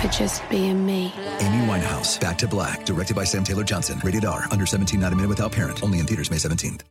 for just being me. Amy Winehouse, Back to Black, directed by Sam Taylor Johnson. Rated R, under 17, not a minute without parent. Only in theaters May 17th.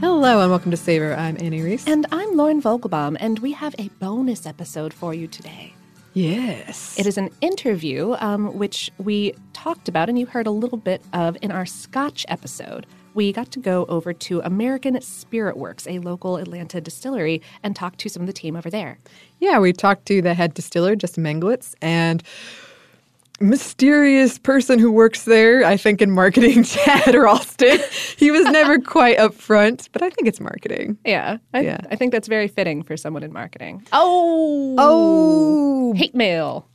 Hello and welcome to Savor. I'm Annie Reese. And I'm Lauren Vogelbaum, and we have a bonus episode for you today. Yes. It is an interview, um, which we talked about and you heard a little bit of in our Scotch episode. We got to go over to American Spirit Works, a local Atlanta distillery, and talk to some of the team over there. Yeah, we talked to the head distiller, Justin Manglitz, and mysterious person who works there, I think in marketing, Chad Ralston. he was never quite upfront, but I think it's marketing. Yeah, I, Yeah. I think that's very fitting for someone in marketing. Oh, Oh, hate mail.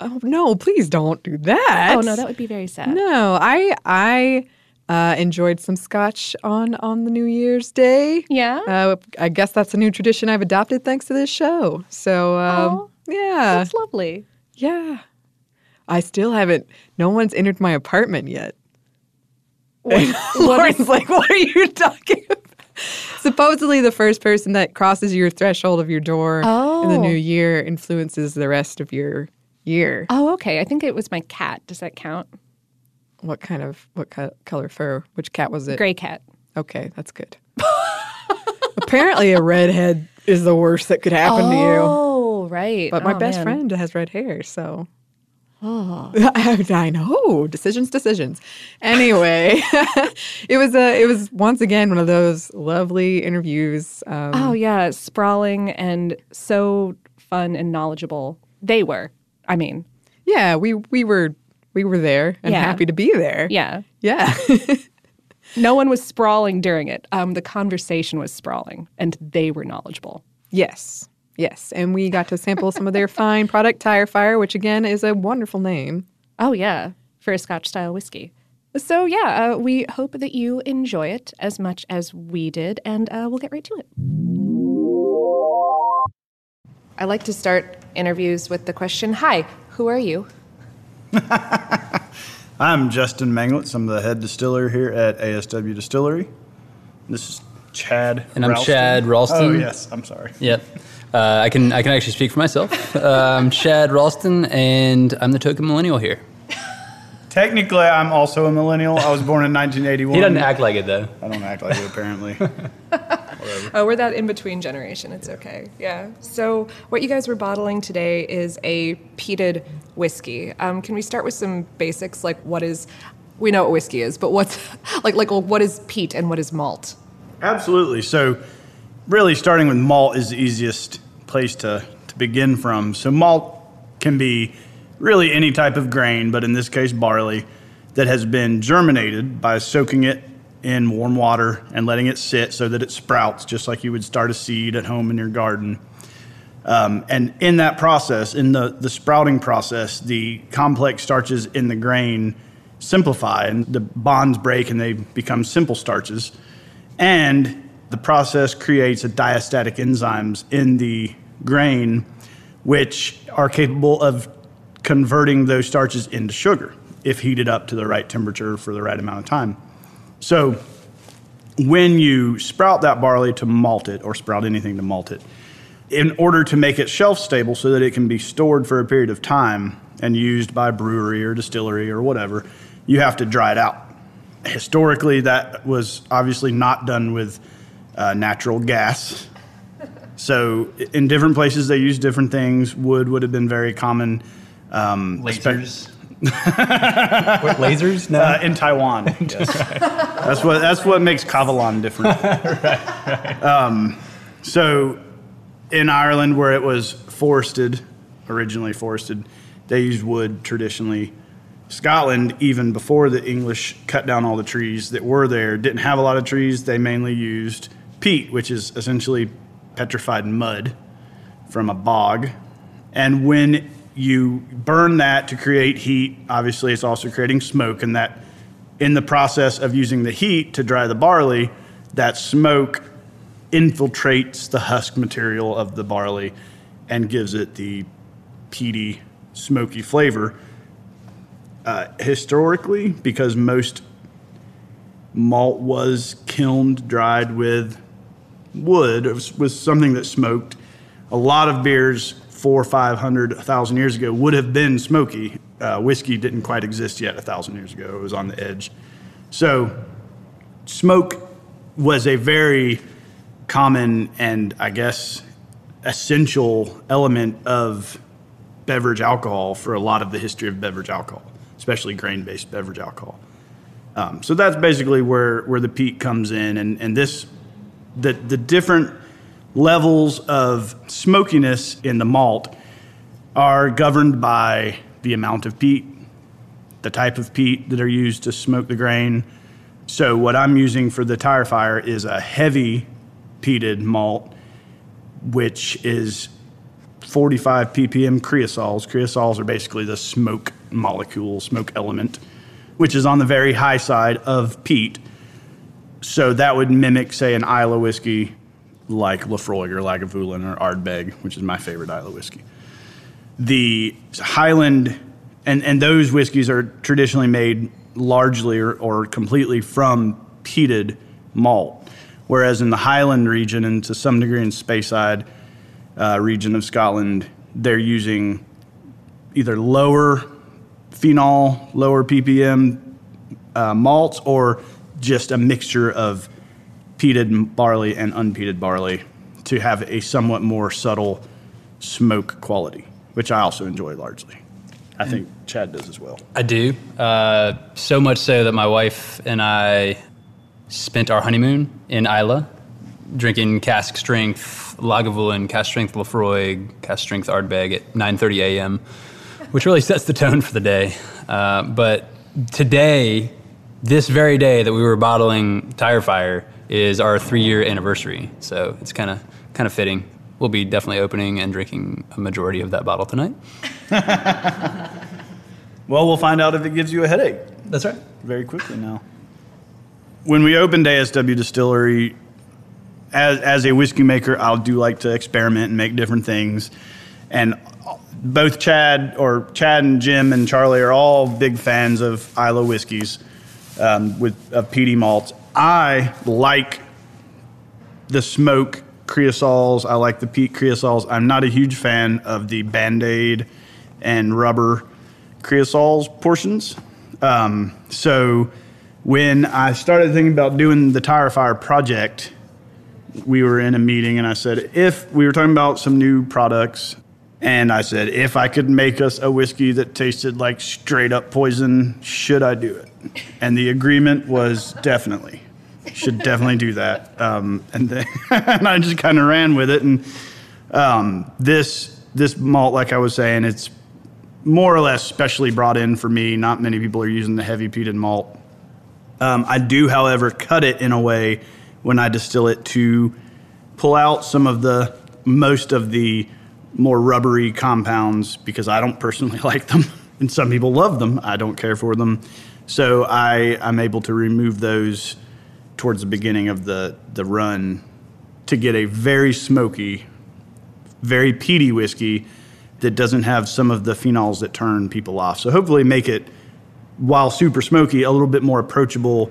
oh no! Please don't do that. Oh no, that would be very sad. No, I I uh, enjoyed some scotch on on the New Year's Day. Yeah? uh, I guess that's a new tradition I've adopted thanks to this show. So um, Oh, yeah, That's lovely. yeah. I still haven't. No one's entered my apartment yet. Lauren's like, what are you talking about? Supposedly, the first person that crosses your threshold of your door in the Oh. new year influences the rest of your year. Oh, okay. I think it was my cat. Does that count? What kind of what co- color fur? Which cat was it? Gray cat. Okay, that's good. Apparently, a redhead is the worst that could happen to you. Oh, right. But my Oh, best man. friend has red hair, so. Oh. I know decisions, decisions. Anyway, it was a it was once again one of those lovely interviews. Um, Oh yeah, sprawling and so fun and knowledgeable. They were. I mean, yeah, we we were we were there and Yeah. happy to be there. yeah. yeah. No one was sprawling during it. Um, the conversation was sprawling, and they were knowledgeable. yes, yes, and we got to sample some of their fine product, Tire Fire, which again is a wonderful name. Oh yeah, for a Scotch style whiskey. So yeah, uh, we hope that you enjoy it as much as we did, and uh, we'll get right to it. I like to start interviews with the question, "Hi, who are you?" I'm Justin Manglitz. I'm the head distiller here at ASW Distillery. This is Chad. And I'm Ralston. Chad Ralston. Oh yes, I'm sorry. Yep. Uh, I can I can actually speak for myself. I'm Chad Ralston, and I'm the token millennial here. Technically, I'm also a millennial. I was born in 1981. He doesn't act like it though. I don't act like it apparently. Oh, we're that in between generation. It's okay. Yeah. So, what you guys were bottling today is a peated whiskey. Um, can we start with some basics like what is we know what whiskey is, but what's like like well, what is peat and what is malt? Absolutely. So, really, starting with malt is the easiest place to, to begin from. So, malt can be really any type of grain, but in this case, barley, that has been germinated by soaking it in warm water and letting it sit so that it sprouts, just like you would start a seed at home in your garden. Um, and in that process, in the, the sprouting process, the complex starches in the grain simplify and the bonds break and they become simple starches. And the process creates a diastatic enzymes in the grain, which are capable of converting those starches into sugar if heated up to the right temperature for the right amount of time. So, when you sprout that barley to malt it, or sprout anything to malt it, in order to make it shelf stable so that it can be stored for a period of time and used by brewery or distillery or whatever, you have to dry it out. Historically, that was obviously not done with uh, natural gas. So, in different places, they use different things. Wood would have been very common. Um, Lasers. what, lasers? No. Uh, in Taiwan. yes. that's what that's what makes Kavalan different. right, right. Um, so, in Ireland, where it was forested, originally forested, they used wood traditionally. Scotland, even before the English cut down all the trees that were there, didn't have a lot of trees. They mainly used peat, which is essentially petrified mud from a bog. And when you burn that to create heat, obviously it's also creating smoke, and that in the process of using the heat to dry the barley, that smoke infiltrates the husk material of the barley and gives it the peaty, smoky flavor. Uh, historically, because most malt was kilned, dried with wood, was, was something that smoked. A lot of beers, four, five hundred, a thousand years ago, would have been smoky. Uh, whiskey didn't quite exist yet a thousand years ago. It was on the edge. So, smoke was a very common and I guess essential element of beverage alcohol for a lot of the history of beverage alcohol, especially grain based beverage alcohol. Um, so that's basically where, where the peat comes in. And, and this, the, the different levels of smokiness in the malt are governed by the amount of peat, the type of peat that are used to smoke the grain. So, what I'm using for the tire fire is a heavy peated malt, which is 45 ppm creosols. Creosols are basically the smoke molecule, smoke element, which is on the very high side of peat. So that would mimic, say, an Islay whiskey like Laphroaig or Lagavulin or Ardbeg, which is my favorite Islay whiskey. The Highland, and, and those whiskeys are traditionally made largely or, or completely from peated malt. Whereas in the Highland region and to some degree in Speyside uh, region of Scotland, they're using either lower phenol, lower ppm uh, malts, or just a mixture of peated barley and unpeated barley to have a somewhat more subtle smoke quality, which I also enjoy largely. I think Chad does as well. I do. Uh, so much so that my wife and I spent our honeymoon in Islay drinking cask strength Lagavulin, cask strength Laphroaig, cask strength Ardbeg at 9:30 a.m., which really sets the tone for the day. Uh, but today, this very day that we were bottling Tire Fire is our three-year anniversary. So it's kind of kind of fitting. We'll be definitely opening and drinking a majority of that bottle tonight. well, we'll find out if it gives you a headache. That's right. Very quickly now. When we opened ASW Distillery, as, as a whiskey maker, I'll do like to experiment and make different things. And both Chad or Chad and Jim and Charlie are all big fans of Islay whiskeys um, with of peaty malts. I like the smoke creosols. I like the peat creosols. I'm not a huge fan of the Band Aid and rubber creosols portions. Um, so when I started thinking about doing the Tire Fire project, we were in a meeting and I said, if we were talking about some new products, And I said, if I could make us a whiskey that tasted like straight up poison, should I do it? And the agreement was definitely, should definitely do that. Um, and then and I just kind of ran with it. And um, this this malt, like I was saying, it's more or less specially brought in for me. Not many people are using the heavy peated malt. Um, I do, however, cut it in a way when I distill it to pull out some of the most of the more rubbery compounds because I don't personally like them, and some people love them. I don't care for them, so I I'm able to remove those towards the beginning of the the run to get a very smoky, very peaty whiskey that doesn't have some of the phenols that turn people off. So hopefully make it while super smoky a little bit more approachable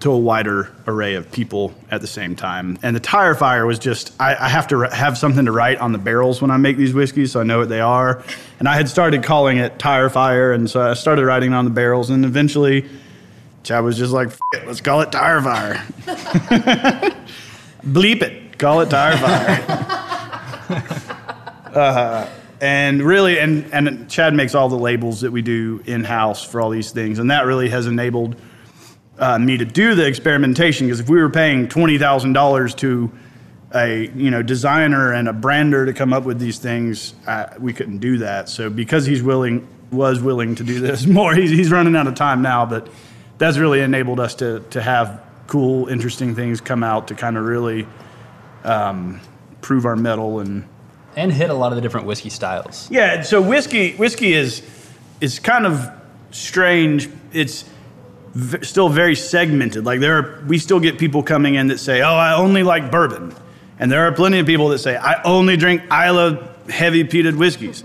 to a wider array of people at the same time. And the tire fire was just, I, I have to have something to write on the barrels when I make these whiskeys so I know what they are. And I had started calling it tire fire. And so I started writing on the barrels. And eventually, Chad was just like, it, let's call it tire fire. Bleep it, call it tire fire. uh, and really, and, and Chad makes all the labels that we do in house for all these things. And that really has enabled uh, me to do the experimentation because if we were paying twenty thousand dollars to a you know designer and a brander to come up with these things, uh, we couldn't do that. So because he's willing was willing to do this more, he's, he's running out of time now. But that's really enabled us to to have cool, interesting things come out to kind of really um, prove our mettle and and hit a lot of the different whiskey styles. Yeah, so whiskey whiskey is is kind of strange. It's v- still very segmented. Like there are, we still get people coming in that say, "Oh, I only like bourbon," and there are plenty of people that say, "I only drink Islay heavy peated whiskeys."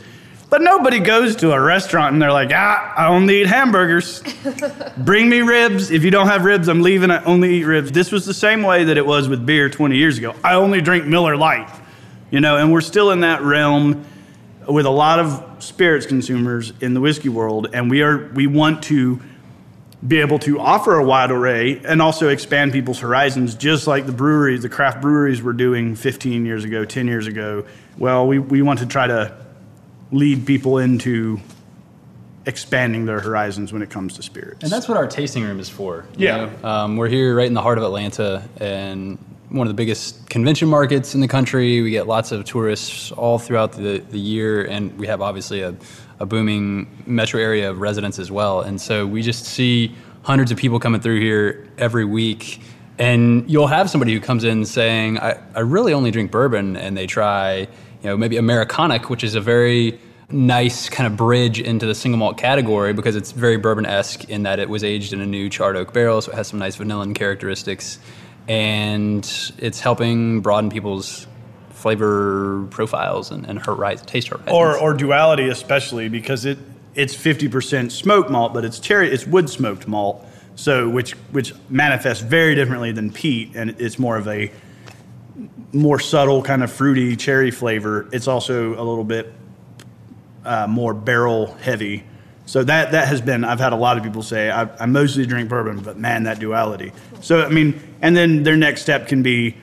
But nobody goes to a restaurant and they're like, "Ah, I only eat hamburgers. Bring me ribs. If you don't have ribs, I'm leaving. I only eat ribs." This was the same way that it was with beer 20 years ago. I only drink Miller Lite, you know, and we're still in that realm with a lot of spirits consumers in the whiskey world, and we are we want to be able to offer a wide array and also expand people's horizons, just like the breweries, the craft breweries were doing 15 years ago, 10 years ago. Well, we, we want to try to lead people into expanding their horizons when it comes to spirits. And that's what our tasting room is for. you Yeah. know? Um, we're here right in the heart of Atlanta and one of the biggest convention markets in the country. We get lots of tourists all throughout the, the year, and we have obviously a, a booming metro area of residents as well. And so we just see hundreds of people coming through here every week. And you'll have somebody who comes in saying, I, I really only drink bourbon, and they try, you know, maybe Americanic, which is a very nice kind of bridge into the single malt category because it's very bourbon esque in that it was aged in a new charred oak barrel, so it has some nice vanillin characteristics, and it's helping broaden people's flavor profiles and, and horizon, taste horizons. or or duality especially because it it's 50% smoked malt but it's cherry it's wood smoked malt so which which manifests very differently than peat and it's more of a more subtle kind of fruity cherry flavor it's also a little bit uh, more barrel heavy so that that has been i've had a lot of people say I, I mostly drink bourbon but man that duality so i mean and then their next step can be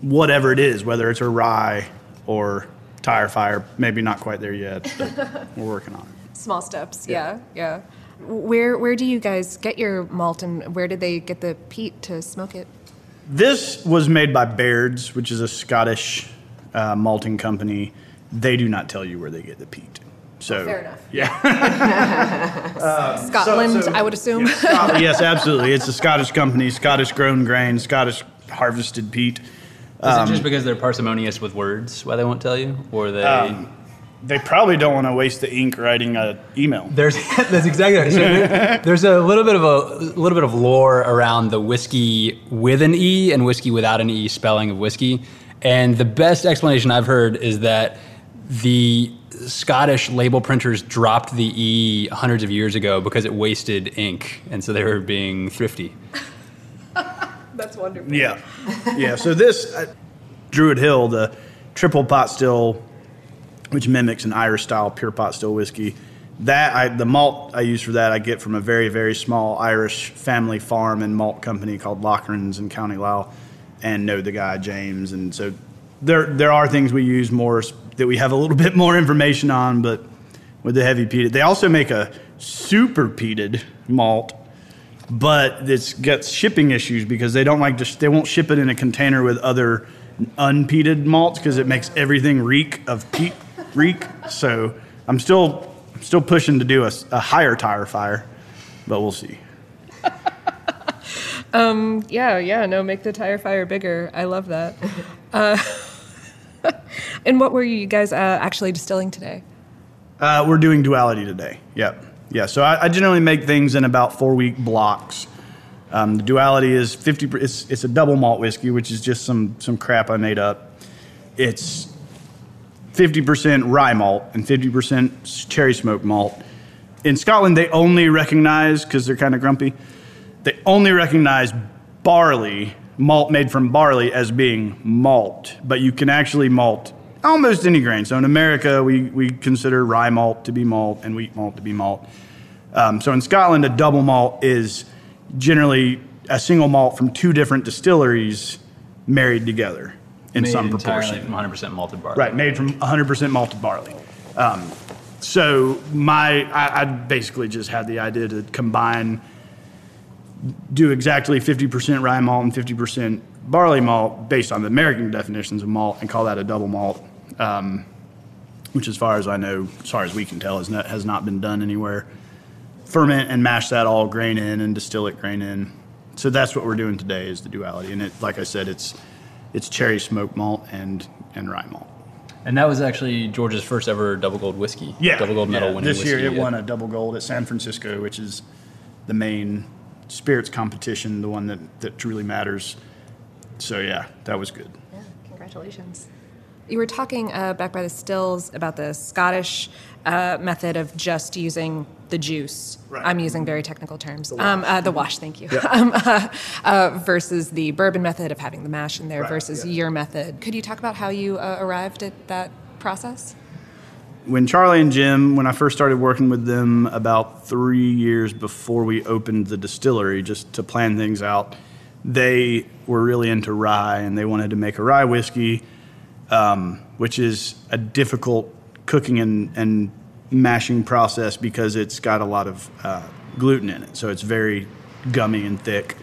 whatever it is, whether it's a rye or tire fire. Maybe not quite there yet, but we're working on it. Small steps. Yeah, yeah. Where where do you guys get your malt, and where did they get the peat to smoke it? This was made by Baird's, which is a Scottish uh, malting company. They do not tell you where they get the peat. So Fair enough. Yeah. Um, Scotland, so- I would assume. Scotland- yes, absolutely. It's a Scottish company, Scottish grown grain, Scottish harvested peat. Is Um, it just because they're parsimonious with words why they won't tell you? Or they. Um, they probably don't want to waste the ink writing an email. There's that's exactly right. So there- there's a little bit of a, a little bit of lore around the whiskey with an e and whiskey without an e spelling of whiskey, and the best explanation I've heard is that the Scottish label printers dropped the e hundreds of years ago because it wasted ink, and so they were being thrifty. That's wonderful. Yeah, yeah. So this uh, Druid Hill, the triple pot still, which mimics an Irish style pure pot still whiskey. That I, the malt I use for that I get from a very very small Irish family farm and malt company called Lockrans in County Louth, and know the guy James, and so there there are things we use more that we have a little bit more information on, but with the heavy peated, they also make a super peated malt, but it's got shipping issues because they don't like just they won't ship it in a container with other unpeated malts because it makes everything reek of peat reek. So I'm still still pushing to do a, a higher tire fire, but we'll see. Um, yeah, yeah, no, make the tire fire bigger. I love that. Uh, and what were you guys uh, actually distilling today? Uh, we're doing duality today. Yep. Yeah. So I, I generally make things in about four week blocks. Um, the duality is fifty. It's, it's a double malt whiskey, which is just some some crap I made up. It's fifty percent rye malt and fifty percent cherry smoke malt. In Scotland, they only recognize because they're kind of grumpy. They only recognize barley malt made from barley as being malt, but you can actually malt almost any grain. So in America, we, we consider rye malt to be malt and wheat malt to be malt. Um, so in Scotland, a double malt is generally a single malt from two different distilleries married together in Made some proportion. from 100% malted barley. Right, made from 100% malted barley. Um, so my, I, I basically just had the idea to combine, do exactly 50% rye malt and 50% barley malt based on the American definitions of malt and call that a double malt, um, which as far as I know, as far as we can tell, has not, has not been done anywhere. Ferment and mash that all grain in and distill it grain in. So that's what we're doing today is the duality. And it, like I said, it's, it's cherry smoked malt and, and rye malt. And that was actually Georgia's first ever double gold whiskey. Yeah, Double gold medal yeah. winning This year whiskey, it yeah. won a double gold at San Francisco, which is the main spirits competition, the one that, that truly matters. So yeah, that was good. Yeah, congratulations. You were talking uh, back by the stills about the Scottish uh, method of just using the juice. I'm using very technical terms. The wash, um, uh, the wash thank you. Yeah. um, uh, uh, versus the bourbon method of having the mash in there Right, versus yeah. your method. Could you talk about how you uh, arrived at that process? When Charlie and Jim, when I first started working with them about three years before we opened the distillery, just to plan things out, they were really into rye and they wanted to make a rye whiskey, um, which is a difficult cooking and, and mashing process because it's got a lot of uh, gluten in it. So it's very gummy and thick.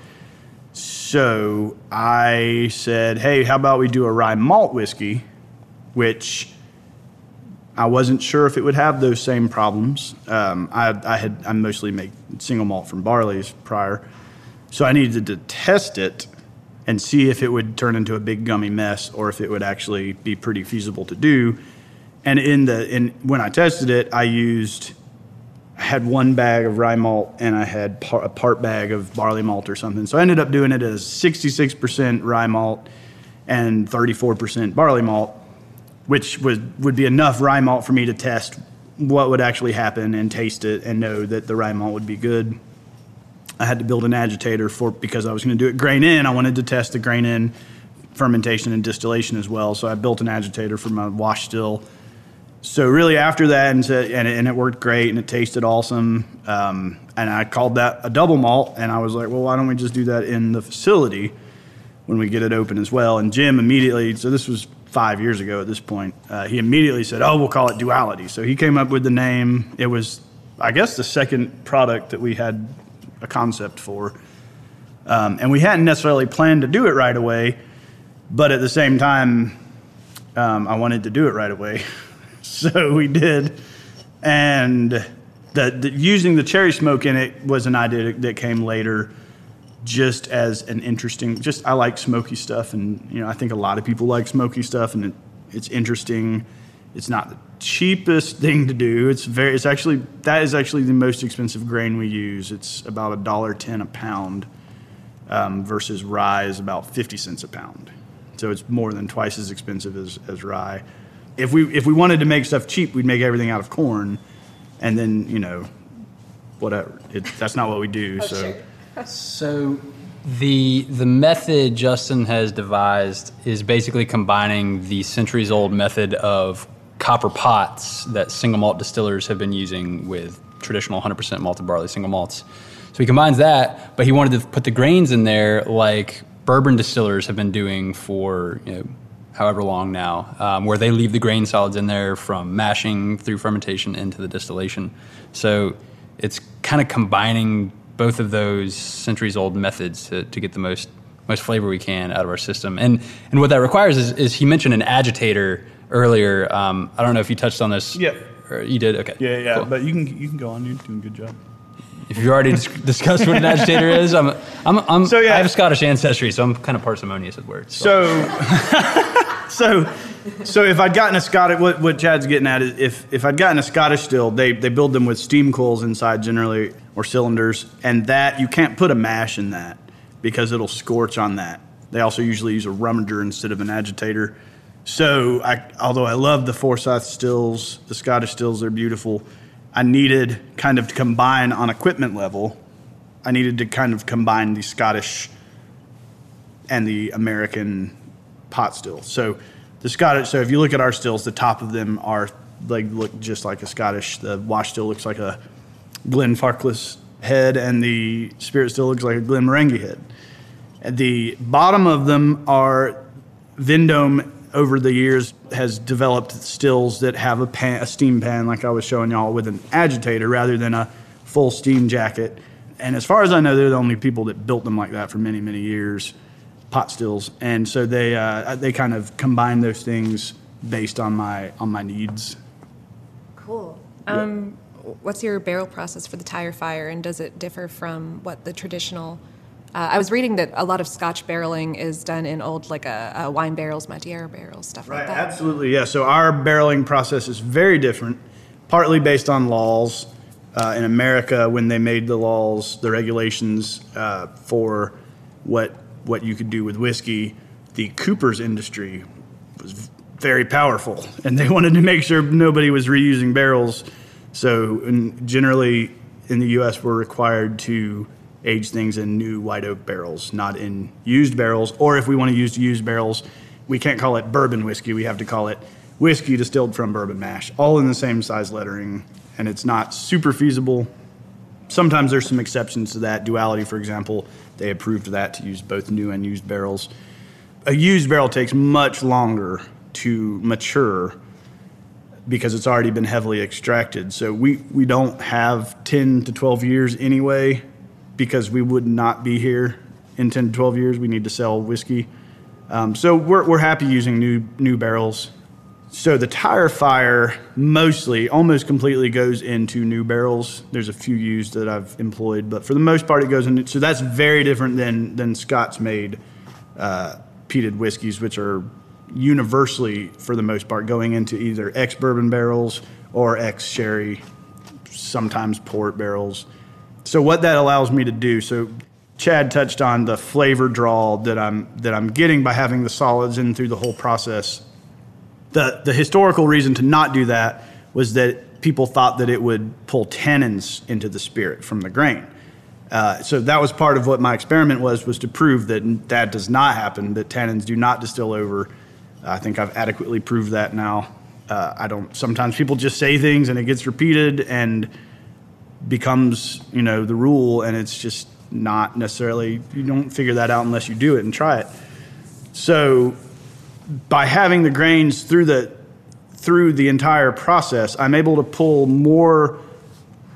So I said, hey, how about we do a rye malt whiskey, which I wasn't sure if it would have those same problems. Um, I, I had I mostly make single malt from barley's prior, so I needed to test it and see if it would turn into a big gummy mess or if it would actually be pretty feasible to do. And in the in when I tested it, I used I had one bag of rye malt and I had par, a part bag of barley malt or something. So I ended up doing it as 66% rye malt and 34% barley malt which would, would be enough rye malt for me to test what would actually happen and taste it and know that the rye malt would be good. I had to build an agitator for because I was going to do it grain in. I wanted to test the grain in fermentation and distillation as well. So I built an agitator for my wash still. So really after that, and, so, and, it, and it worked great and it tasted awesome. Um, and I called that a double malt. And I was like, well, why don't we just do that in the facility when we get it open as well? And Jim immediately, so this was five years ago at this point, uh, he immediately said, "Oh, we'll call it Duality." So he came up with the name. It was, I guess, the second product that we had a concept for, um, and we hadn't necessarily planned to do it right away, but at the same time, um, I wanted to do it right away, so we did, and the, the using the cherry smoke in it was an idea that came later just as an interesting just i like smoky stuff and you know i think a lot of people like smoky stuff and it, it's interesting. It's not the cheapest thing to do. It's very it's actually that is actually the most expensive grain we use. It's about a dollar ten a pound um, versus rye is about 50 cents a pound. So it's more than twice as expensive as, as rye if we if we wanted to make stuff cheap we'd make everything out of corn and then you know whatever. It, that's not what we do so. So the the method Justin has devised is basically combining the centuries old method of copper pots that single malt distillers have been using with traditional 100% malted barley single malts. So he combines that, but he wanted to put the grains in there like bourbon distillers have been doing for you know however long now, um, where they leave the grain solids in there from mashing through fermentation into the distillation. So it's kind of combining both of those centuries old methods to, to get the most most flavor we can out of our system. And and what that requires is, is he mentioned an agitator earlier. Um, I don't know if you touched on this. Yeah. Or you did. Okay. Yeah, yeah. Cool. But you can you can go on. You're doing a good job. If you already dis- discussed what an agitator is, I'm, I'm, I'm So, yeah. I have Scottish ancestry, so I'm kind of parsimonious with words. So, so, so if I'd gotten a Scottish, what, what Chad's getting at is if, if I'd gotten a Scottish still, they, they build them with steam coils inside generally or cylinders, and that you can't put a mash in that because it'll scorch on that. They also usually use a rummager instead of an agitator. So, I, although I love the Forsyth stills, the Scottish stills, they're beautiful. I needed kind of to combine on equipment level. I needed to kind of combine the Scottish and the American pot still. So the Scottish. So if you look at our stills, the top of them are like look just like a Scottish. The wash still looks like a Glenfarclas head, and the spirit still looks like a Glenmorangie head. At the bottom of them are Vendome. Over the years, has developed stills that have a pan, a steam pan, like I was showing y'all, with an agitator rather than a full steam jacket. And as far as I know, they're the only people that built them like that for many, many years pot stills, and so they uh, they kind of combine those things based on my on my needs. Cool. Um, what's your barrel process for the tire fire, and does it differ from what the traditional? Uh, I was reading that a lot of Scotch barreling is done in old, like a, wine barrels, Madeira barrels, stuff like that. Absolutely, yeah. So our barreling process is very different, partly based on laws. Uh, in America, when they made the laws, the regulations uh, for what what you could do with whiskey, the Cooper's industry was very powerful, and they wanted to make sure nobody was reusing barrels. So, generally, in the U.S., we're required to age things in new white oak barrels, not in used barrels. Or if we want to use used barrels, we can't call it bourbon whiskey. We have to call it whiskey distilled from bourbon mash, all in the same size lettering, and it's not super feasible. Sometimes there's some exceptions to that. Duality, for example, they approved that to use both new and used barrels. A used barrel takes much longer to mature because it's already been heavily extracted. So we, we don't have 10 to 12 years anyway because we would not be here in 10 to 12 years. We need to sell whiskey. Um, so we're, we're happy using new, new barrels. So the tire fire mostly, almost completely goes into new barrels. There's a few used that I've employed, but for the most part, it goes into. So that's very different than than Scott's made uh, peated whiskeys, which are universally, for the most part, going into either ex bourbon barrels or ex sherry, sometimes port barrels. So what that allows me to do, so Chad touched on the flavor draw that I'm that I'm getting by having the solids in through the whole process the the historical reason to not do that was that people thought that it would pull tannins into the spirit from the grain. Uh, so that was part of what my experiment was was to prove that that does not happen. That tannins do not distill over. I think I've adequately proved that now. Uh, I don't. Sometimes people just say things and it gets repeated and becomes you know the rule, and it's just not necessarily. You don't figure that out unless you do it and try it. So by having the grains through the through the entire process, I'm able to pull more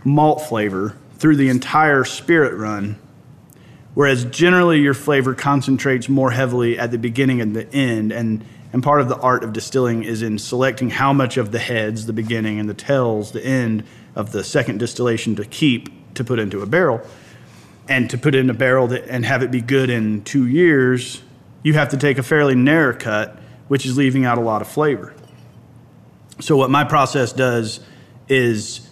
malt flavor through the entire spirit run. Whereas generally your flavor concentrates more heavily at the beginning and the end. And, and part of the art of distilling is in selecting how much of the heads, the beginning, and the tails, the end of the second distillation to keep to put into a barrel. And to put in a barrel that, and have it be good in two years, you have to take a fairly narrow cut, which is leaving out a lot of flavor. So, what my process does is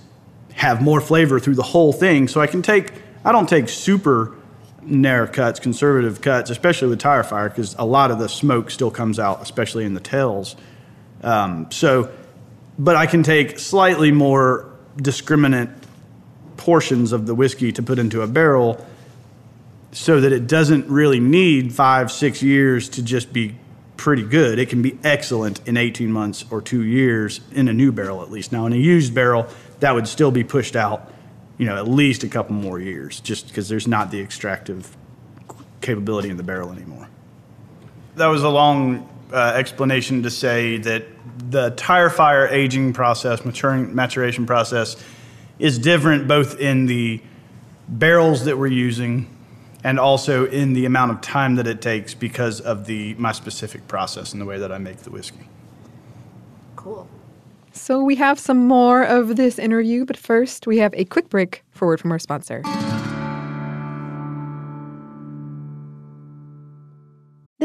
have more flavor through the whole thing. So, I can take, I don't take super narrow cuts, conservative cuts, especially with tire fire, because a lot of the smoke still comes out, especially in the tails. Um, so, but I can take slightly more discriminant portions of the whiskey to put into a barrel so that it doesn't really need five, six years to just be pretty good. It can be excellent in 18 months or two years in a new barrel, at least. Now, in a used barrel, that would still be pushed out, you know, at least a couple more years, just because there's not the extractive capability in the barrel anymore. That was a long uh, explanation to say that the tire fire aging process, maturing maturation process, is different both in the barrels that we're using and also in the amount of time that it takes because of the my specific process and the way that I make the whiskey. Cool. So we have some more of this interview, but first we have a quick break for word from our sponsor.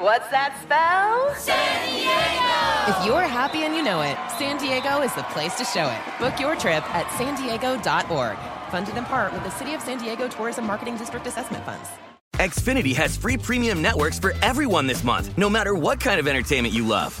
What's that spell? San Diego. If you're happy and you know it, San Diego is the place to show it. Book your trip at san diego.org. Funded in part with the City of San Diego Tourism Marketing District Assessment Funds. Xfinity has free premium networks for everyone this month, no matter what kind of entertainment you love.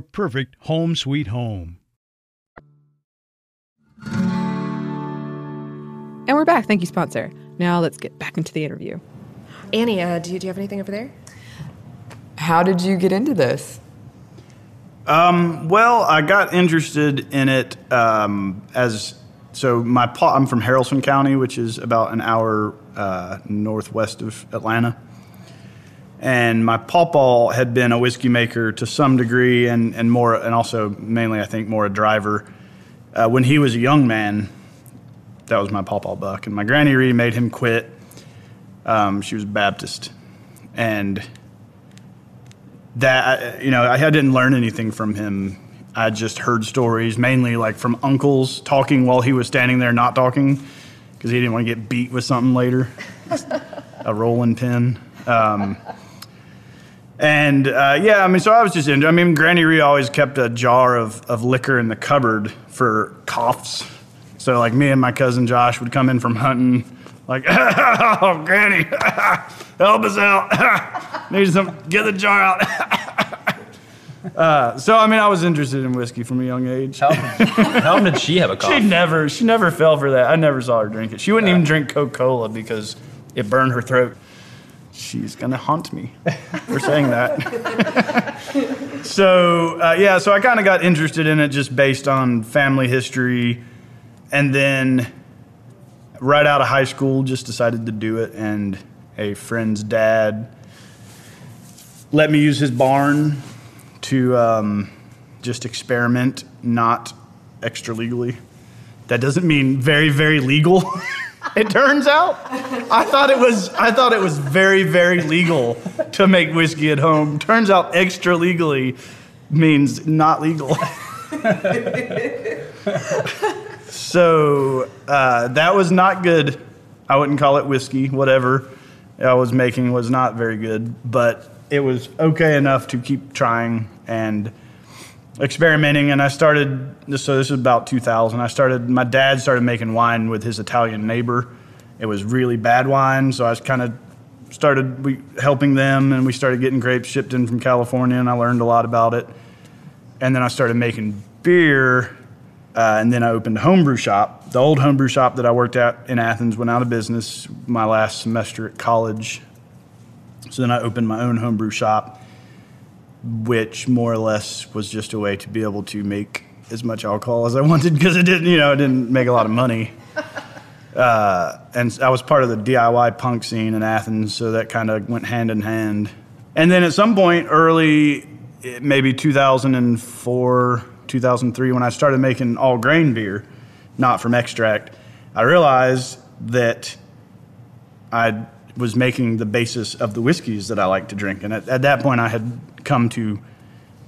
perfect home sweet home. And we're back. Thank you, sponsor. Now let's get back into the interview. Annie, uh, do, you, do you have anything over there? How did you get into this? Um, well, I got interested in it um, as so my pa, I'm from Haralson County, which is about an hour uh, northwest of Atlanta. And my pawpaw had been a whiskey maker to some degree, and, and more, and also mainly, I think, more a driver. Uh, when he was a young man, that was my pawpaw buck, and my granny really made him quit. Um, she was Baptist, and that you know I didn't learn anything from him. I just heard stories, mainly like from uncles talking while he was standing there not talking, because he didn't want to get beat with something later, a rolling pin. Um, and uh, yeah, I mean, so I was just into. I mean, Granny Ree always kept a jar of, of liquor in the cupboard for coughs. So like me and my cousin Josh would come in from hunting, like, oh, Granny, help us out. Need some, get the jar out. uh, so I mean, I was interested in whiskey from a young age. How, how did she have a cough? She never, she never fell for that. I never saw her drink it. She wouldn't even drink Coca Cola because it burned her throat. She's gonna haunt me for saying that. so uh, yeah, so I kind of got interested in it just based on family history, and then right out of high school, just decided to do it. And a friend's dad let me use his barn to um, just experiment, not extra legally. That doesn't mean very, very legal. it turns out, I thought it was. I thought it was very, very legal to make whiskey at home. Turns out, extra legally means not legal. so uh, that was not good. I wouldn't call it whiskey. Whatever I was making was not very good, but it was okay enough to keep trying and experimenting. And I started. So this is about 2000. I started. My dad started making wine with his Italian neighbor. It was really bad wine, so I was kind of started we helping them, and we started getting grapes shipped in from California, and I learned a lot about it. And then I started making beer, uh, and then I opened a homebrew shop. The old homebrew shop that I worked at in Athens went out of business my last semester at college. So then I opened my own homebrew shop, which more or less was just a way to be able to make as much alcohol as I wanted because it didn't, you know, it didn't make a lot of money. Uh, and I was part of the DIY punk scene in Athens, so that kind of went hand in hand. And then at some point, early, maybe 2004, 2003, when I started making all grain beer, not from extract, I realized that I was making the basis of the whiskeys that I like to drink. And at, at that point, I had come to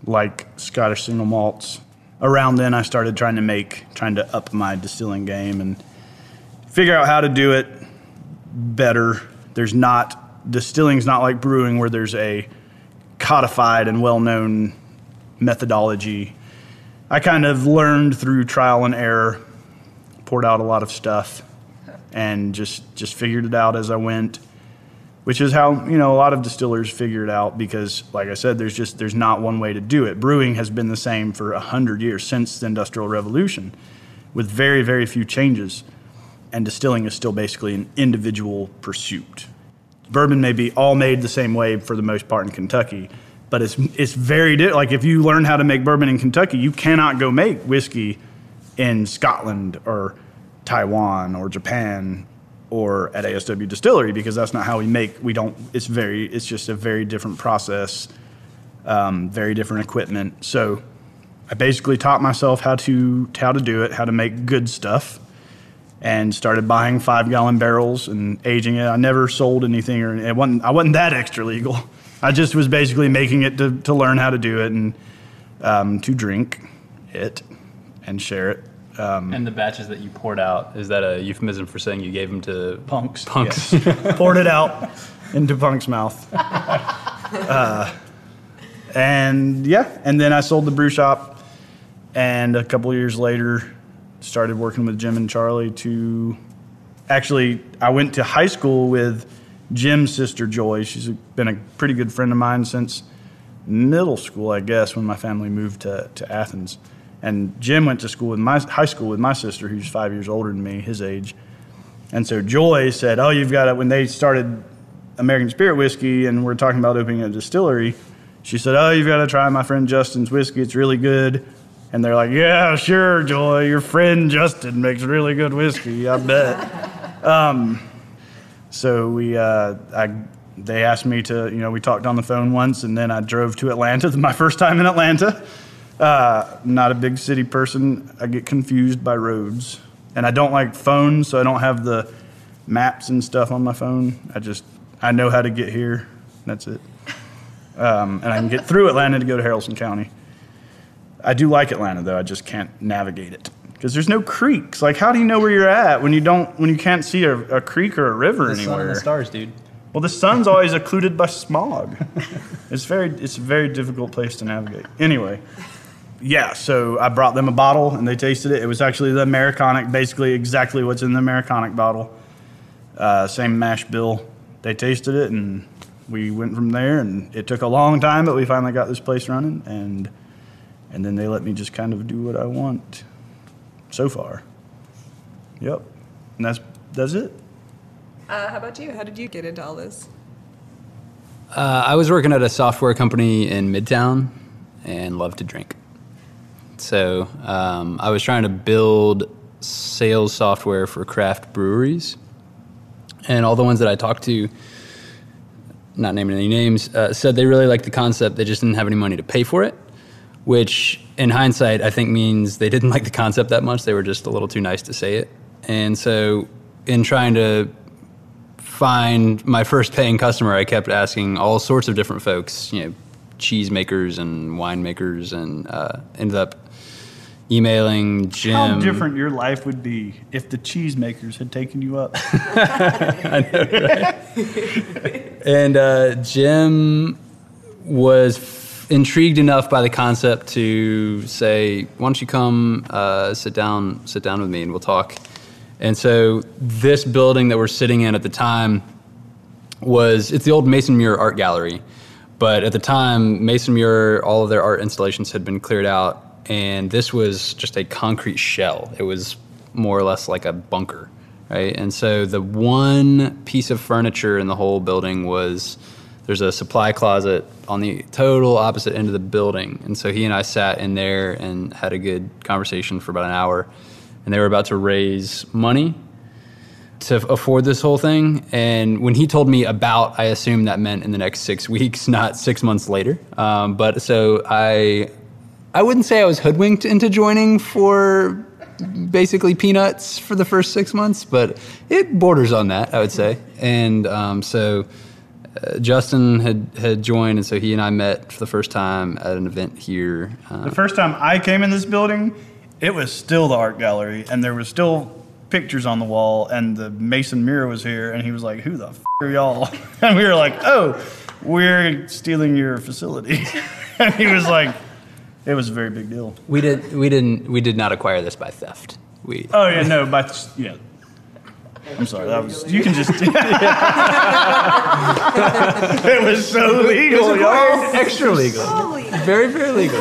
like Scottish single malts. Around then, I started trying to make, trying to up my distilling game and figure out how to do it better. There's not, distilling's not like brewing where there's a codified and well known methodology. I kind of learned through trial and error, poured out a lot of stuff, and just, just figured it out as I went which is how you know a lot of distillers figure it out because like i said there's just there's not one way to do it. Brewing has been the same for 100 years since the industrial revolution with very very few changes. And distilling is still basically an individual pursuit. Bourbon may be all made the same way for the most part in kentucky but it's it's very di- like if you learn how to make bourbon in kentucky you cannot go make whiskey in scotland or taiwan or japan or at ASW Distillery because that's not how we make. We don't. It's very. It's just a very different process, um, very different equipment. So, I basically taught myself how to how to do it, how to make good stuff, and started buying five gallon barrels and aging it. I never sold anything, or it wasn't. I wasn't that extra legal. I just was basically making it to to learn how to do it and um, to drink it and share it um, and the batches that you poured out is that a euphemism for saying you gave them to punks? Punks. Yes. poured it out into Punk's mouth. Uh, and yeah, and then I sold the brew shop, and a couple years later, started working with Jim and Charlie to. Actually, I went to high school with Jim's sister Joy. She's been a pretty good friend of mine since middle school, I guess, when my family moved to, to Athens. And Jim went to school with my high school with my sister, who's five years older than me, his age. And so Joy said, "Oh, you've got to." When they started American Spirit whiskey, and we're talking about opening a distillery, she said, "Oh, you've got to try my friend Justin's whiskey. It's really good." And they're like, "Yeah, sure, Joy. Your friend Justin makes really good whiskey. I bet." um, so we, uh, I, they asked me to, you know, we talked on the phone once, and then I drove to Atlanta. My first time in Atlanta. Uh, not a big city person. I get confused by roads, and I don't like phones, so I don't have the maps and stuff on my phone. I just I know how to get here. That's it. Um, and I can get through Atlanta to go to Haralson County. I do like Atlanta though. I just can't navigate it because there's no creeks. Like, how do you know where you're at when you don't when you can't see a, a creek or a river the anywhere? Sun and the stars, dude. Well, the sun's always occluded by smog. It's very it's a very difficult place to navigate. Anyway yeah, so I brought them a bottle and they tasted it. It was actually the Americanic, basically exactly what's in the Americanic bottle. Uh, same mash bill. They tasted it and we went from there. And it took a long time, but we finally got this place running. And and then they let me just kind of do what I want. So far, yep. And that's that's it. Uh, how about you? How did you get into all this? Uh, I was working at a software company in Midtown and loved to drink. So um, I was trying to build sales software for craft breweries, and all the ones that I talked to, not naming any names, uh, said they really liked the concept. They just didn't have any money to pay for it, which in hindsight I think means they didn't like the concept that much. They were just a little too nice to say it. And so in trying to find my first paying customer, I kept asking all sorts of different folks, you know, cheese makers and winemakers, and uh, ended up emailing Jim. How different your life would be if the cheesemakers had taken you up. Know, and uh, Jim was f- intrigued enough by the concept to say, "Why don't you come uh, sit down, sit down with me, and we'll talk." And so, this building that we're sitting in at the time was it's the old Mason Murer Art Gallery, but at the time, Mason Murer, all of their art installations had been cleared out, and this was just a concrete shell. It was more or less like a bunker, right? And so the one piece of furniture in the whole building was there's a supply closet on the total opposite end of the building. And so he and I sat in there and had a good conversation for about an hour. And they were about to raise money to afford this whole thing. And when he told me about, I assumed that meant in the next six weeks, not six months later. Um, but so I, I wouldn't say I was hoodwinked into joining for basically peanuts for the first six months, but it borders on that, I would say. And um, so uh, Justin had had joined, and so he and I met for the first time at an event here. Uh, the first time I came in this building, it was still the art gallery, and there was still pictures on the wall, and the Mason Murer was here, and he was like, "Who the f- are y'all?" And we were like, "Oh, we're stealing your facility," and he was like. It was a very big deal. We did. We didn't. We did not acquire this by theft. We. Oh yeah, no, but yeah. I'm sorry. That was. You can just. it was so legal, y'all. Extra legal. Very, very legal.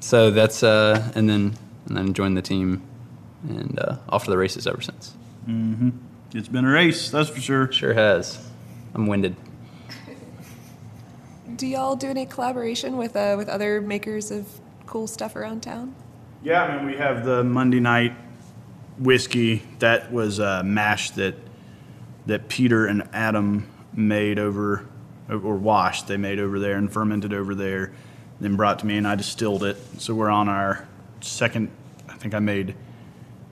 so that's uh, and then and then joined the team, and uh, off to the races ever since. Mm-hmm. It's been a race, that's for sure. Sure has. I'm winded. Do y'all do any collaboration with uh, with other makers of cool stuff around town? Yeah, I mean we have the Monday night whiskey that was a mash that that Peter and Adam made over or washed they made over there and fermented over there, then brought to me and I distilled it. So we're on our second. I think I made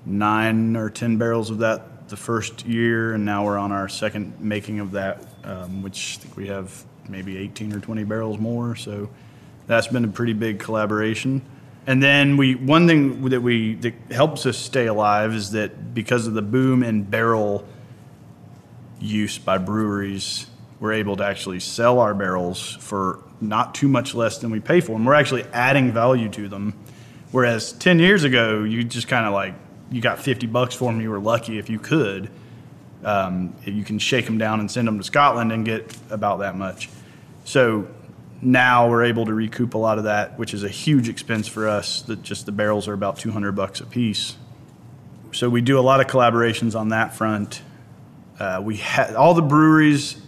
nine or ten barrels of that the first year, and now we're on our second making of that, um, which I think we have maybe 18 or 20 barrels more. So that's been a pretty big collaboration. And then we one thing that we that helps us stay alive is that because of the boom in barrel use by breweries, we're able to actually sell our barrels for not too much less than we pay for them. We're actually adding value to them. Whereas 10 years ago, you just kind of like you got 50 bucks for them. You were lucky if you could. Um, you can shake them down and send them to Scotland and get about that much. So now we're able to recoup a lot of that, which is a huge expense for us. That just the barrels are about 200 bucks a piece. So we do a lot of collaborations on that front. Uh, we ha- all the breweries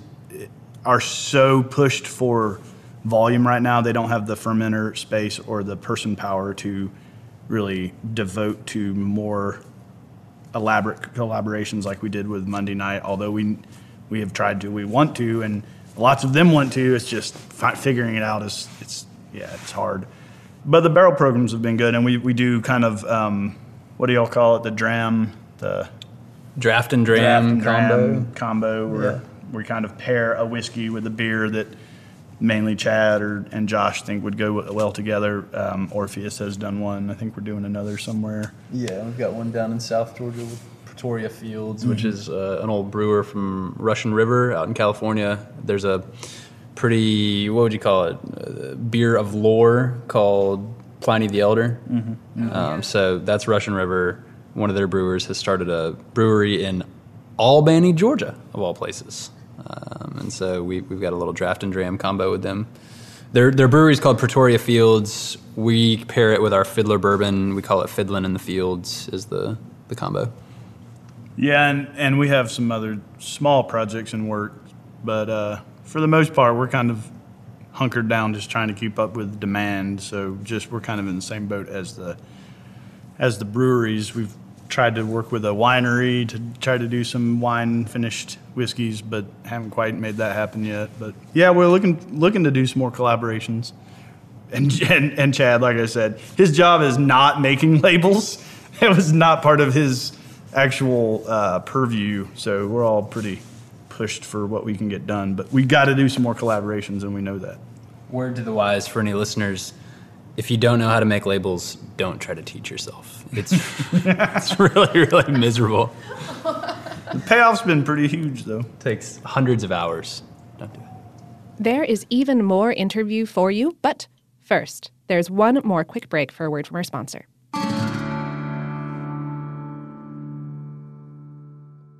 are so pushed for volume right now. They don't have the fermenter space or the person power to really devote to more elaborate collaborations like we did with Monday Night. Although we we have tried to, we want to, and lots of them want to. It's just fi- figuring it out is it's yeah it's hard. But the barrel programs have been good, and we, we do kind of um, what do y'all call it? The dram, the draft and dram, draft and combo. combo, where Yeah. we kind of pair a whiskey with a beer that mainly Chad or and Josh think would go well together. Um, Orpheus has done one. I think we're doing another somewhere. Yeah, we've got one down in South Georgia with Pretoria Fields, which Mhm. is uh, an old brewer from Russian River out in California. There's a pretty, what would you call it, uh, beer of lore called Pliny the Elder. Mhm. Um, so that's Russian River. One of their brewers has started a brewery in Albany, Georgia, of all places. Um, and so we, we've got a little draft and dram combo with them. Their, their brewery is called Pretoria Fields. We pair it with our Fiddler bourbon. We call it Fiddlin' in the Fields, is the, the combo. Yeah, and, and we have some other small projects in work, but uh, for the most part, we're kind of hunkered down, just trying to keep up with demand. So just we're kind of in the same boat as the as the breweries. We've tried to work with a winery to try to do some wine finished whiskeys, but haven't quite made that happen yet. But yeah, we're looking looking to do some more collaborations. And, and and Chad, like I said, his job is not making labels. It was not part of his actual uh, purview. So we're all pretty pushed for what we can get done. But we got to do some more collaborations, and we know that. Word to the wise for any listeners if you don't know how to make labels, don't try to teach yourself. It's, it's really, really miserable. The payoff's been pretty huge, though. takes hundreds of hours. Don't do it. There is even more interview for you, but first, there's one more quick break for a word from our sponsor.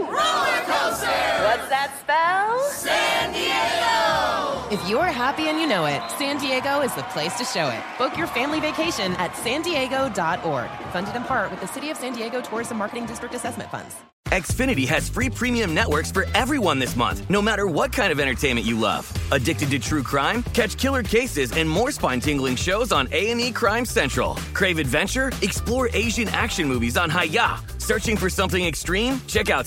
Roller coaster. What's that spell? San Diego. If you're happy and you know it, San Diego is the place to show it. Book your family vacation at san diego.org. Funded in part with the City of San Diego Tourism Marketing District Assessment Funds. Xfinity has free premium networks for everyone this month, no matter what kind of entertainment you love. Addicted to true crime? Catch killer cases and more spine-tingling shows on A&E Crime Central. Crave adventure? Explore Asian action movies on Hi-YAH. Searching for something extreme? Check out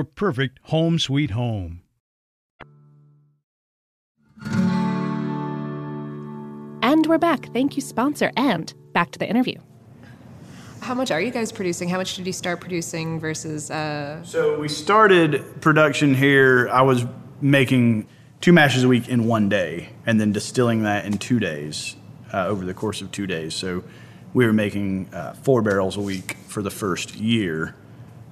perfect home sweet home. And we're back. Thank you, sponsor. And back to the interview. How much are you guys producing? How much did you start producing versus? Uh... So we started production here. I was making two mashes a week in one day, and then distilling that in two days uh, over the course of two days. So we were making uh, four barrels a week for the first year,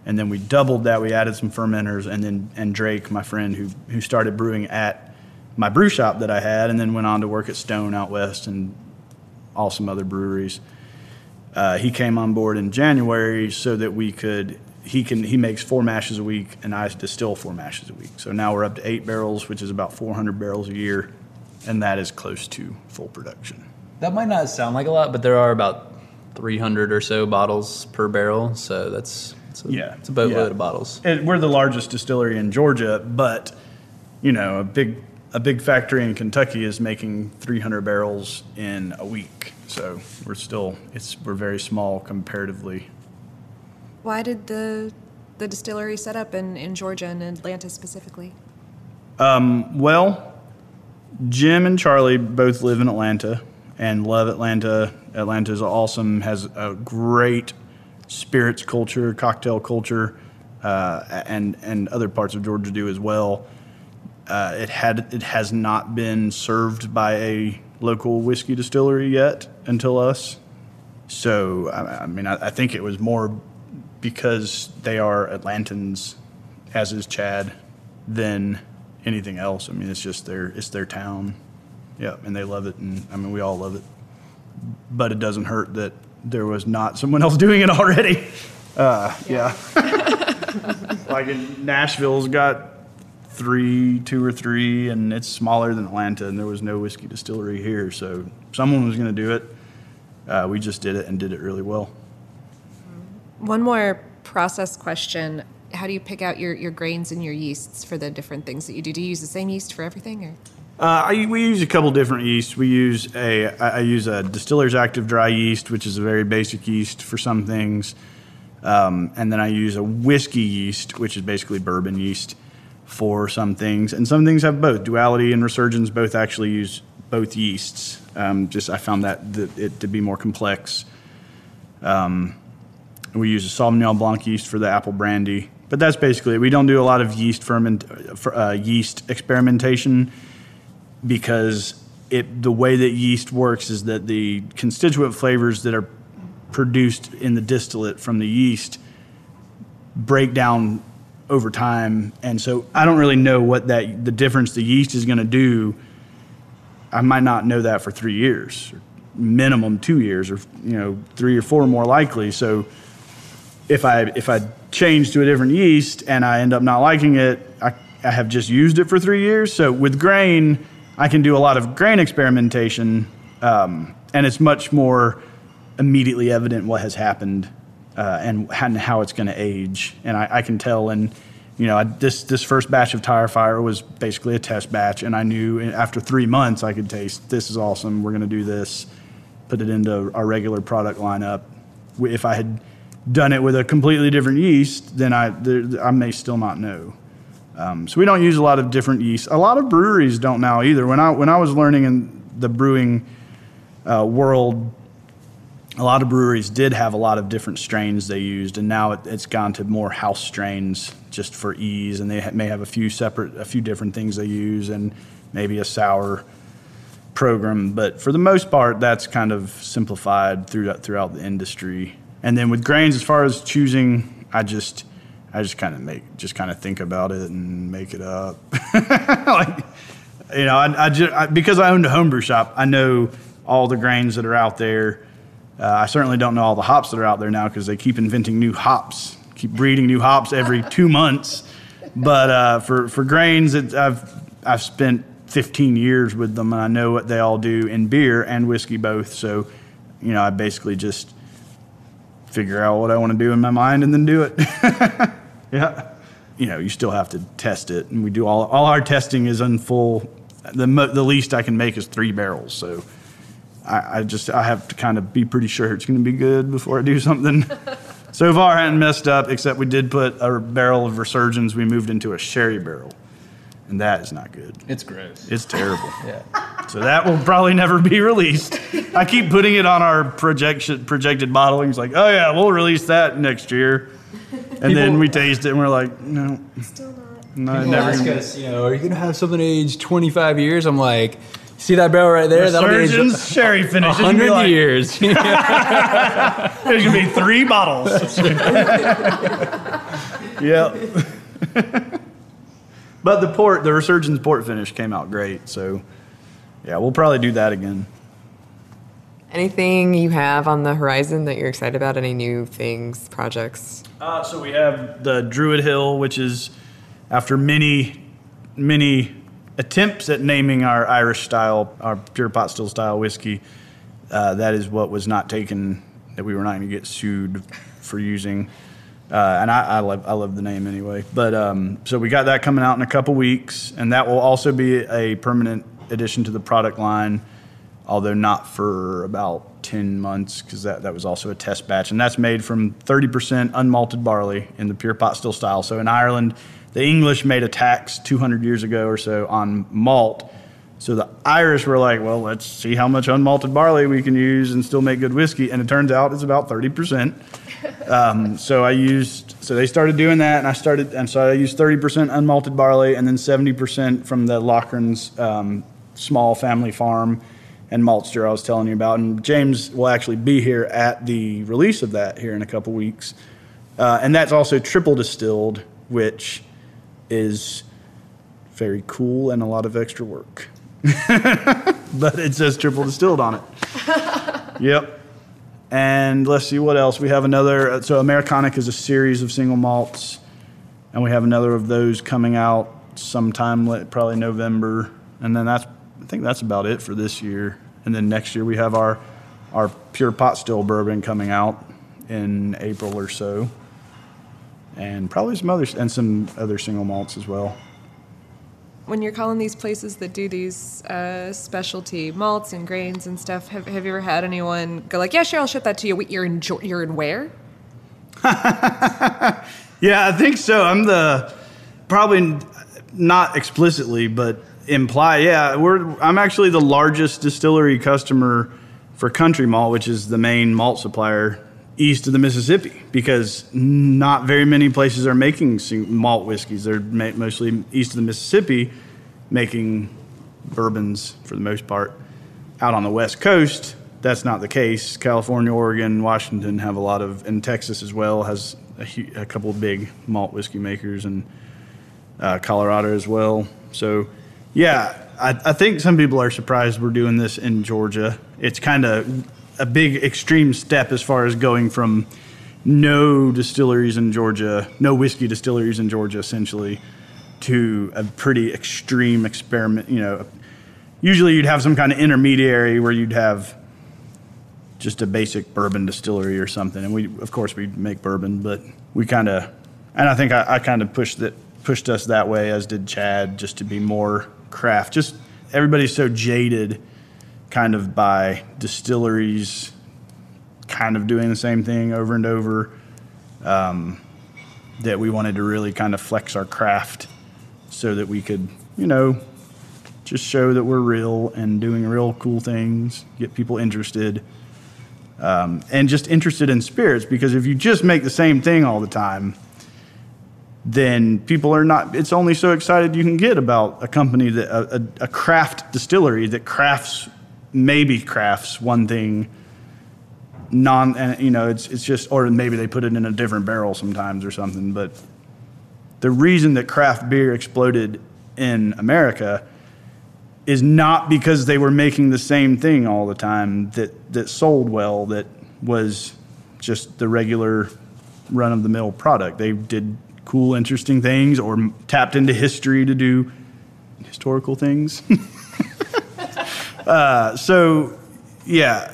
and then we doubled that. We added some fermenters, and then and Drake, my friend who who started brewing at my brew shop that I had, and then went on to work at Stone out west and all some other breweries. Uh, he came on board in January so that we could. He can he makes four mashes a week, and I distill four mashes a week. So now we're up to eight barrels, which is about 400 barrels a year, and that is close to full production. That might not sound like a lot, but there are about 300 or so bottles per barrel. So that's, that's a, Yeah, it's a boatload yeah. of bottles. It, we're the largest distillery in Georgia, but you know, a big a big factory in Kentucky is making 300 barrels in a week. So we're still it's we're very small comparatively. Why did the the distillery set up in, in Georgia and Atlanta specifically? Um, well, Jim and Charlie both live in Atlanta and love Atlanta. Atlanta is awesome, has a great spirits culture, cocktail culture, uh, and and other parts of Georgia do as well. Uh, it had it has not been served by a local whiskey distillery yet until us. So I, I mean, I, I think it was more because they are Atlantans, as is Chad, than anything else. I mean, it's just their it's their town, yeah, and they love it, and I mean, we all love it. But it doesn't hurt that there was not someone else doing it already. Uh, yeah, like in Nashville's got three, two or three, and it's smaller than Atlanta, and there was no whiskey distillery here, so someone was going to do it. Uh, we just did it and did it really well. One more process question. How do you pick out your, your grains and your yeasts for the different things that you do? Do you use the same yeast for everything? Or? Uh, I, we use a couple different yeasts. We use a I, I use a distiller's active dry yeast, which is a very basic yeast for some things, um, and then I use a whiskey yeast, which is basically bourbon yeast for some things, and some things have both. Duality and Resurgence both actually use both yeasts. Um, just I found that the, it to be more complex. Um, we use a Sauvignon Blanc yeast for the apple brandy, but that's basically it. We don't do a lot of yeast ferment, uh, yeast experimentation because it the way that yeast works is that the constituent flavors that are produced in the distillate from the yeast break down over time, and so I don't really know what that the difference the yeast is going to do. I might not know that for three years, minimum two years, or you know three or four more likely. So if I if I change to a different yeast and I end up not liking it, I, I have just used it for three years. So with grain, I can do a lot of grain experimentation, um, and it's much more immediately evident what has happened uh, and, how it's going to age. And I, I, can tell. And you know, I, this this first batch of Tire Fire was basically a test batch, and I knew after three months I could taste this is awesome. We're going to do this. Put it into our regular product lineup. If I had done it with a completely different yeast, then I I may still not know. Um, so we don't use a lot of different yeast. A lot of breweries don't now either. When I when I was learning in the brewing uh, world a lot of breweries did have a lot of different strains they used, and now it, has gone to more house strains just for ease. And they ha- may have a few separate, a few different things they use, and maybe a sour program. But for the most part, that's kind of simplified throughout throughout the industry. And then with grains, as far as choosing, I just I just kind of make just kind of think about it and make it up. like you know, I, I just I, because I owned a homebrew shop, I know all the grains that are out there uh, I certainly don't know all the hops that are out there now because they keep inventing new hops, keep breeding new hops every two months. But uh, for for grains, it, I've I've spent 15 years with them, and I know what they all do in beer and whiskey both. So, you know, I basically just figure out what I want to do in my mind and then do it. yeah. You know, you still have to test it, and we do all all our testing is in full. The the least I can make is three barrels, so I, I just I have to kind of be pretty sure it's going to be good before I do something. so far, I haven't messed up, except we did put a barrel of Resurgence. We moved into a sherry barrel, and that is not good. It's gross. It's terrible. yeah. So that will probably never be released. I keep putting it on our projection projected modeling. It's like, oh yeah, we'll release that next year, and People, then we taste it and we're like, no. Still not. No, People never. Ask us, you know, are you going to have something aged 25 years? I'm like, See that barrel right there? That'll sherry finish. hundred like, years. There's gonna be three bottles. yep. but the port, the Resurgence port finish came out great. So, yeah, we'll probably do that again. Anything you have on the horizon that you're excited about? Any new things, projects? Uh, so we have the Druid Hill, which is after many, many attempts at naming our Irish style, our pure pot still style whiskey. Uh, that is what was not taken, that we were not going to get sued for using. Uh, and I, I, love, I love the name anyway. But um, so we got that coming out in a couple weeks, and that will also be a permanent addition to the product line, although not for about 10 months because that, that was also a test batch. And that's made from 30% unmalted barley in the pure pot still style. So in Ireland, the English made a tax 200 years ago or so on malt. So the Irish were like, well, let's see how much unmalted barley we can use and still make good whiskey. And it turns out it's about 30%. Um, so I used, so they started doing that, and I started, and so I used 30% unmalted barley and then 70% from the Loughran's um, small family farm and maltster I was telling you about. And James will actually be here at the release of that here in a couple weeks. Uh, and that's also triple distilled, which is very cool and a lot of extra work. but it says triple distilled on it. yep. And let's see what else. We have another. Uh, so, Americonic is a series of single malts, and we have another of those coming out sometime, probably November. And then that's, think that's about it for this year. And then next year we have our, our pure pot still bourbon coming out in April or so and probably some others and some other single malts as well. When you're calling these places that do these uh, specialty malts and grains and stuff, have, have you ever had anyone go like, "Yeah, sure, I'll ship that to you. Wait, you're in you're in where?" yeah, I think so. I'm the probably not explicitly, but imply. Yeah, we're I'm actually the largest distillery customer for Country Malt, which is the main malt supplier east of the Mississippi because not very many places are making malt whiskeys. They're mostly east of the Mississippi making bourbons for the most part. Out on the West Coast, that's not the case. California, Oregon, Washington have a lot of, and Texas as well has a, a couple of big malt whiskey makers, and uh, Colorado as well. So, yeah, I, I think some people are surprised we're doing this in Georgia. It's kind of a big extreme step as far as going from no distilleries in Georgia, no whiskey distilleries in Georgia, essentially, to a pretty extreme experiment. You know, usually you'd have some kind of intermediary where you'd have just a basic bourbon distillery or something, and we, of course, we make bourbon, but we kind of, and I think I, I kind of pushed that pushed us that way, as did Chad, just to be more craft. Just everybody's so jaded, kind of by distilleries, kind of doing the same thing over and over, um, that we wanted to really kind of flex our craft, so that we could, you know, just show that we're real and doing real cool things, get people interested. Um, and just interested in spirits because if you just make the same thing all the time, then people are not it's only so excited you can get about a company that a, a, a craft distillery that crafts maybe crafts one thing non and you know it's it's just or maybe they put it in a different barrel sometimes or something but the reason that craft beer exploded in America is not because they were making the same thing all the time that that sold well that was just the regular run of the mill product. They did cool, interesting things, or tapped into history to do historical things. uh, so, yeah,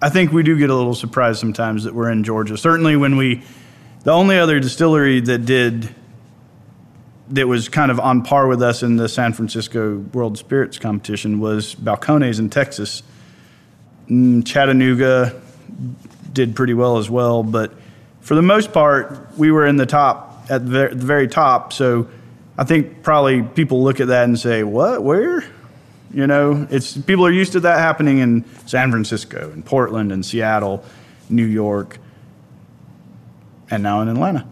I think we do get a little surprised sometimes that we're in Georgia. Certainly, when we, the only other distillery that did, that was kind of on par with us in the San Francisco World Spirits competition was Balcones in Texas. Mm, Chattanooga did pretty well as well, but for the most part, we were in the top at the very, top. So I think probably people look at that and say, "What? Where?" You know, it's people are used to that happening in San Francisco, and Portland, and Seattle, New York, and now in Atlanta.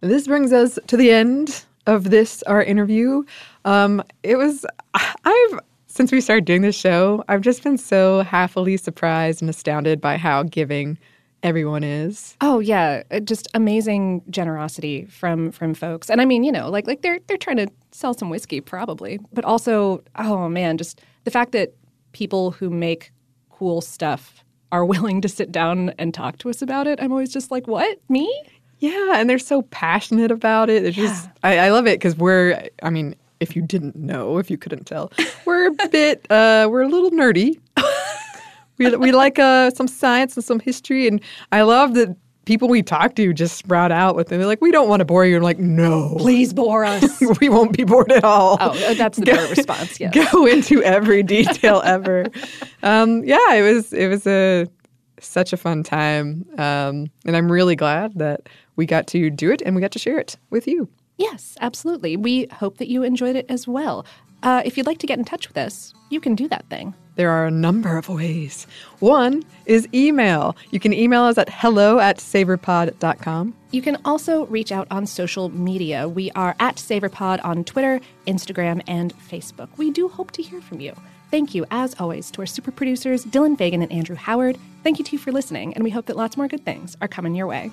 This brings us to the end of this our interview. Um, it was I've since we started doing this show, I've just been so happily surprised and astounded by how giving everyone is. Oh yeah, uh, just amazing generosity from from folks. And I mean, you know, like like they're they're trying to sell some whiskey probably, but also oh man, just the fact that people who make cool stuff are willing to sit down and talk to us about it. I'm always just like, "What? Me?" Yeah, and they're so passionate about it. It's yeah. just I, I love it because we're I mean, if you didn't know, if you couldn't tell, we're a bit uh we're a little nerdy. We we like uh some science and some history and I love that people we talk to just sprout out with them. They're like, we don't want to bore you. I'm like, no. Please bore us. we won't be bored at all. Oh, uh, that's the better response, yes. Go into every detail ever. Um, yeah, it was it was a such a fun time. Um, and I'm really glad that we got to do it and we got to share it with you. Yes, absolutely. We hope that you enjoyed it as well. Uh, if you'd like to get in touch with us, you can do that thing. There are a number of ways. One is email. You can email us at hello at savorpod.com. You can also reach out on social media. We are at SavorPod on Twitter, Instagram, and Facebook. We do hope to hear from you. Thank you, as always, to our super producers, Dylan Fagan and Andrew Howard. Thank you to you for listening, and we hope that lots more good things are coming your way.